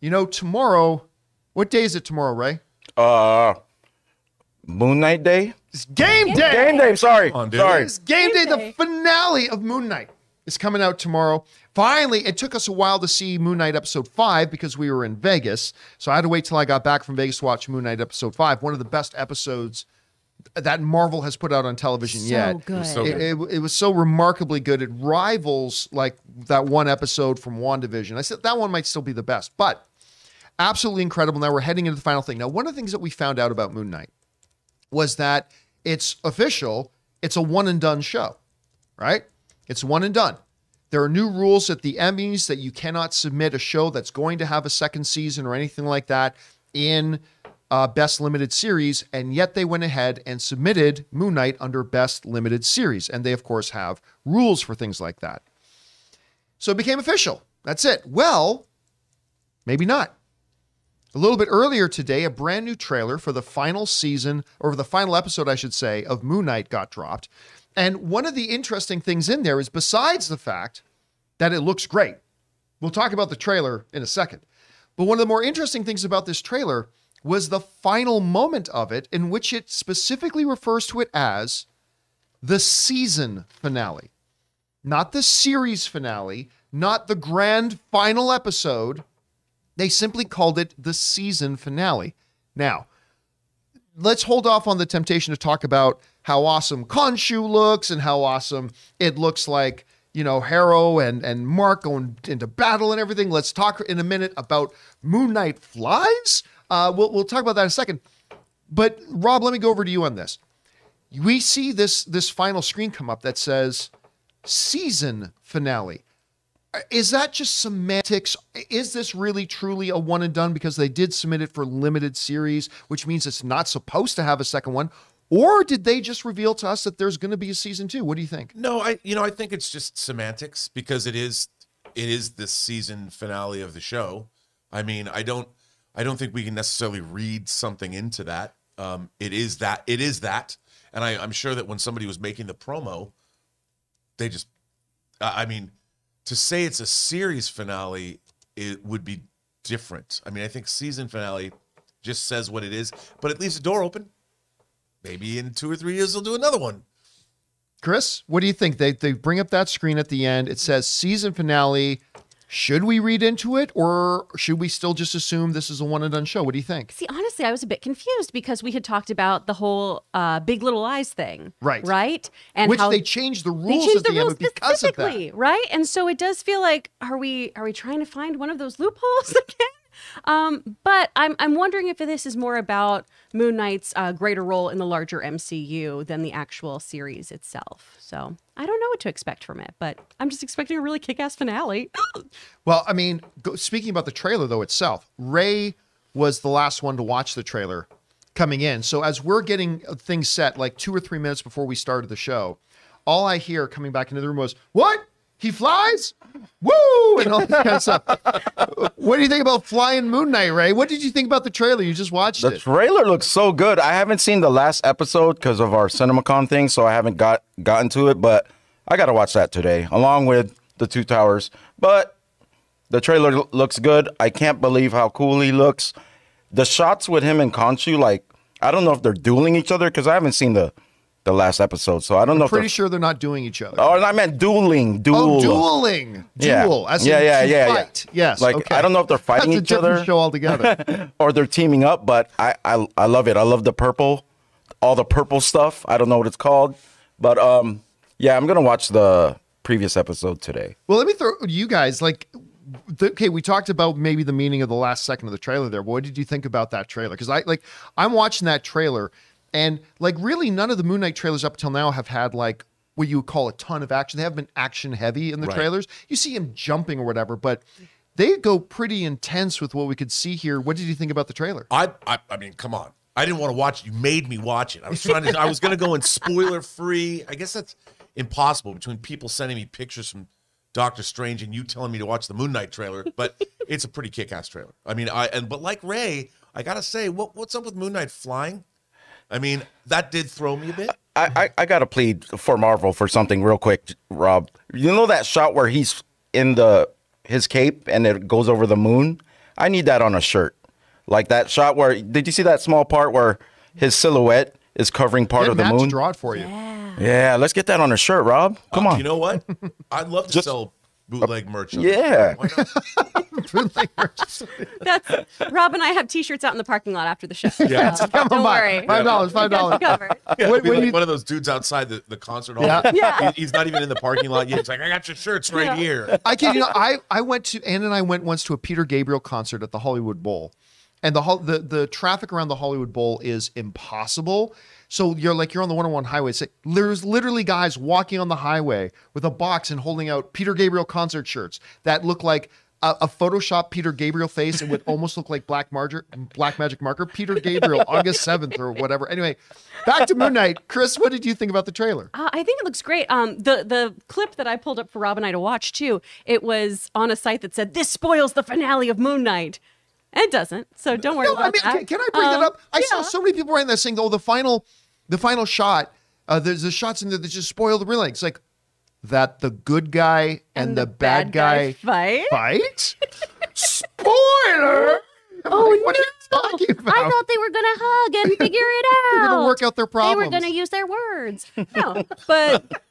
You know, tomorrow, what day is it tomorrow, Ray? Uh, Moon Knight Day. It's game day. Game Day. Sorry, on, sorry. It's game, day. Game The finale of Moon Knight is coming out tomorrow. Finally, it took us a while to see Moon Knight episode five because we were in Vegas. So I had to wait till I got back from Vegas to watch Moon Knight episode five, one of the best episodes that Marvel has put out on television So yet. good. so It, it, it was so remarkably good. It rivals like that one episode from WandaVision. I said that one might still be the best, but absolutely incredible. Now we're heading into the final thing. Now, one of the things that we found out about Moon Knight was that it's official, it's a one and done show, right? It's one and done. There are new rules at the Emmys that you cannot submit a show that's going to have a second season or anything like that in uh, Best Limited Series, and yet they went ahead and submitted Moon Knight under Best Limited Series. And they, of course, have rules for things like that. So it became official. That's it. Well, maybe not. A little bit earlier today, a brand new trailer for the final season, or the final episode, I should say, of Moon Knight got dropped. And one of the interesting things in there is besides the fact that it looks great, we'll talk about the trailer in a second. But one of the more interesting things about this trailer was the final moment of it, in which it specifically refers to it as the season finale. Not the series finale, not the grand final episode. They simply called it the season finale. Now, let's hold off on the temptation to talk about how awesome Khonshu looks and how awesome it looks like, you know, Harrow and, and Mark going into battle and everything. Let's talk in a minute about Moon Knight flies. Uh, we'll, we'll talk about that in a second. But Rob, let me go over to you on this. We see this this final screen come up that says season finale. Is that just semantics? Is this really truly a one and done because they did submit it for limited series, which means it's not supposed to have a second one? Or did they just reveal to us that there's going to be a season two? What do you think? No, I you know I think it's just semantics because it is it is the season finale of the show. I mean, I don't I don't think we can necessarily read something into that. Um, it is that it is that, and I, I'm sure that when somebody was making the promo, they just I mean, to say it's a series finale, it would be different. I mean, I think season finale just says what it is, but it leaves the door open. Maybe in two or three years they'll do another one. Chris, what do you think? They they bring up that screen at the end. It says season finale. Should we read into it, or should we still just assume this is a one and done show? What do you think? See, honestly, I was a bit confused because we had talked about the whole uh, Big Little Lies thing, Right. Right, and Which how they changed the they rules changed at the the, rules end because of that. specifically, right? And so it does feel like are we are we trying to find one of those loopholes again? Um, but I'm I'm wondering if this is more about Moon Knight's uh, greater role in the larger MCU than the actual series itself. So I don't know what to expect from it, but I'm just expecting a really kick-ass finale. Well, I mean, go, speaking about the trailer though itself, Ray was the last one to watch the trailer coming in. So as we're getting things set, like two or three minutes before we started the show, all I hear coming back into the room was, "What? He flies? Woo!" and all that kind of stuff. what do you think about Flying Moon Knight, Ray? What did you think about the trailer? You just watched The it. trailer looks so good. I haven't seen the last episode because of our CinemaCon thing, so I haven't got gotten to it. But I got to watch that today, along with the Two Towers. But the trailer lo- looks good. I can't believe how cool he looks. The shots with him and Khonshu, like I don't know if they're dueling each other because I haven't seen the the last episode, so I don't know Pretty they're. sure they're not doing each other. Oh, and I meant dueling, duel. Oh, dueling, Yeah. duel, as Yeah, in yeah, to yeah, yeah. Yes, Like, okay. I don't know if they're fighting That's each other. show altogether. or they're teaming up, but I, I I love it. I love the purple, all the purple stuff. I don't know what it's called, but um, yeah, I'm gonna watch the previous episode today. Well, let me throw you guys like. Okay, we talked about maybe the meaning of the last second of the trailer there. What did you think about that trailer? Because I like I'm watching that trailer, and like really none of the Moon Knight trailers up till now have had like what you would call a ton of action. They have been action heavy in the Right. trailers. You see him jumping or whatever, but they go pretty intense with what we could see here. What did you think about the trailer? I, I I mean, come on. I didn't want to watch it. You made me watch it. I was trying to I was gonna go in spoiler free. I guess that's impossible between people sending me pictures from Doctor Strange and you telling me to watch the Moon Knight trailer, but it's a pretty kick ass trailer. I mean, I and but like Ray, I gotta say, what what's up with Moon Knight flying? I mean, that did throw me a bit. I, I I gotta plead for Marvel for something real quick, Rob. You know that shot where he's in the his cape and it goes over the moon. I need that on a shirt. Like that shot where did you see that small part where his silhouette is covering part Get of the Matt to moon? draw it for you. Yeah, let's get that on a shirt, Rob. Come Uh, on. You know what? I'd love to sell bootleg merch. of. Yeah. Why not? That's Rob and I have T-shirts out in the parking lot after the show. Yeah. So Come don't by. worry. Five dollars. Five dollars. Yeah, When- when like you- one of those dudes outside the, the concert hall. Yeah. Yeah. He- he's not even in the parking lot yet. He's like, I got your shirts right Yeah. here. I kid you know, I I went to Ann and I went once to a Peter Gabriel concert at the Hollywood Bowl, and the the the traffic around the Hollywood Bowl is impossible. So you're like you're on the 101 highway. So there's literally guys walking on the highway with a box and holding out Peter Gabriel concert shirts that look like. A, a Photoshop Peter Gabriel face and would almost look like black marger, black magic marker. Peter Gabriel, August seventh or whatever. Anyway, back to Moon Knight. Chris, what did you think about the trailer? Uh, I think it looks great. Um, the the clip that I pulled up for Rob and I to watch too. It was on a site that said this spoils the finale of Moon Knight. And It doesn't, so don't worry No, about I mean, that. can, can I bring Um, that up? I saw so many people writing that saying, "Oh, the final, the final shot. Uh, there's the shots in there that just spoil the real. It's like that the good guy and, the, bad, guy, fight. fight. Spoiler. Oh what no! are you talking about? I thought they were gonna hug and figure it out. They're gonna work out their problems. They were gonna use their words. No, but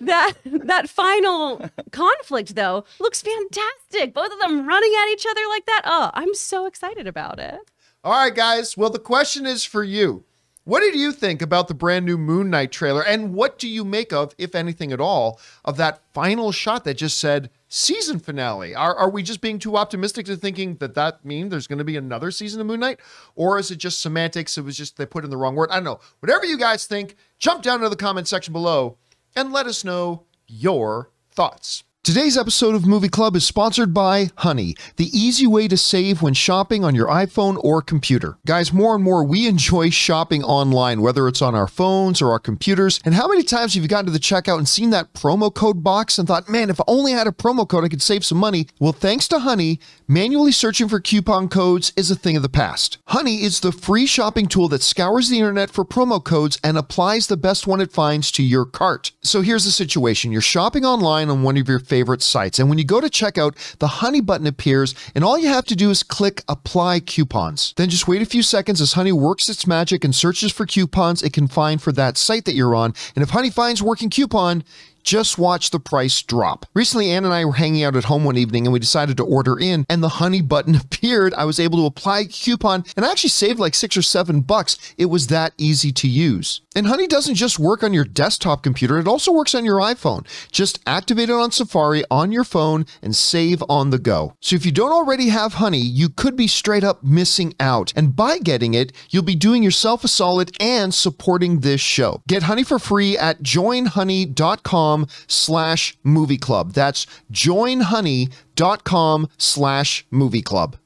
that that final conflict though looks fantastic. Both of them running at each other like that. Oh, I'm so excited about it. All right, guys. Well, the question is for you. What did you think about the brand new Moon Knight trailer? And what do you make of, if anything at all, of that final shot that just said season finale? Are, are we just being too optimistic to thinking that that means there's going to be another season of Moon Knight? Or is it just semantics? It was just they put in the wrong word. I don't know. Whatever you guys think, jump down into the comment section below and let us know your thoughts. Today's episode of Movie Club is sponsored by Honey, the easy way to save when shopping on your iPhone or computer. Guys, more and more we enjoy shopping online, whether it's on our phones or our computers. And how many times have you gotten to the checkout and seen that promo code box and thought, man, if I only had a promo code, I could save some money? Well, thanks to Honey, manually searching for coupon codes is a thing of the past. Honey is the free shopping tool that scours the internet for promo codes and applies the best one it finds to your cart. So here's the situation you're shopping online on one of your favorite sites, and when you go to checkout, the Honey button appears, and all you have to do is click Apply Coupons. Then just wait a few seconds as Honey works its magic and searches for coupons it can find for that site that you're on. And if Honey finds working coupon, just watch the price drop. Recently, Ann and I were hanging out at home one evening and we decided to order in, and the honey button appeared. I was able to apply a coupon and I actually saved like six or seven bucks. It was that easy to use. And Honey doesn't just work on your desktop computer, it also works on your iPhone. Just activate it on Safari on your phone and save on the go. So if you don't already have Honey, you could be straight up missing out. And by getting it, you'll be doing yourself a solid and supporting this show. Get Honey for free at joinhoney.com slash movie club. That's joinhoney.com slash movie club.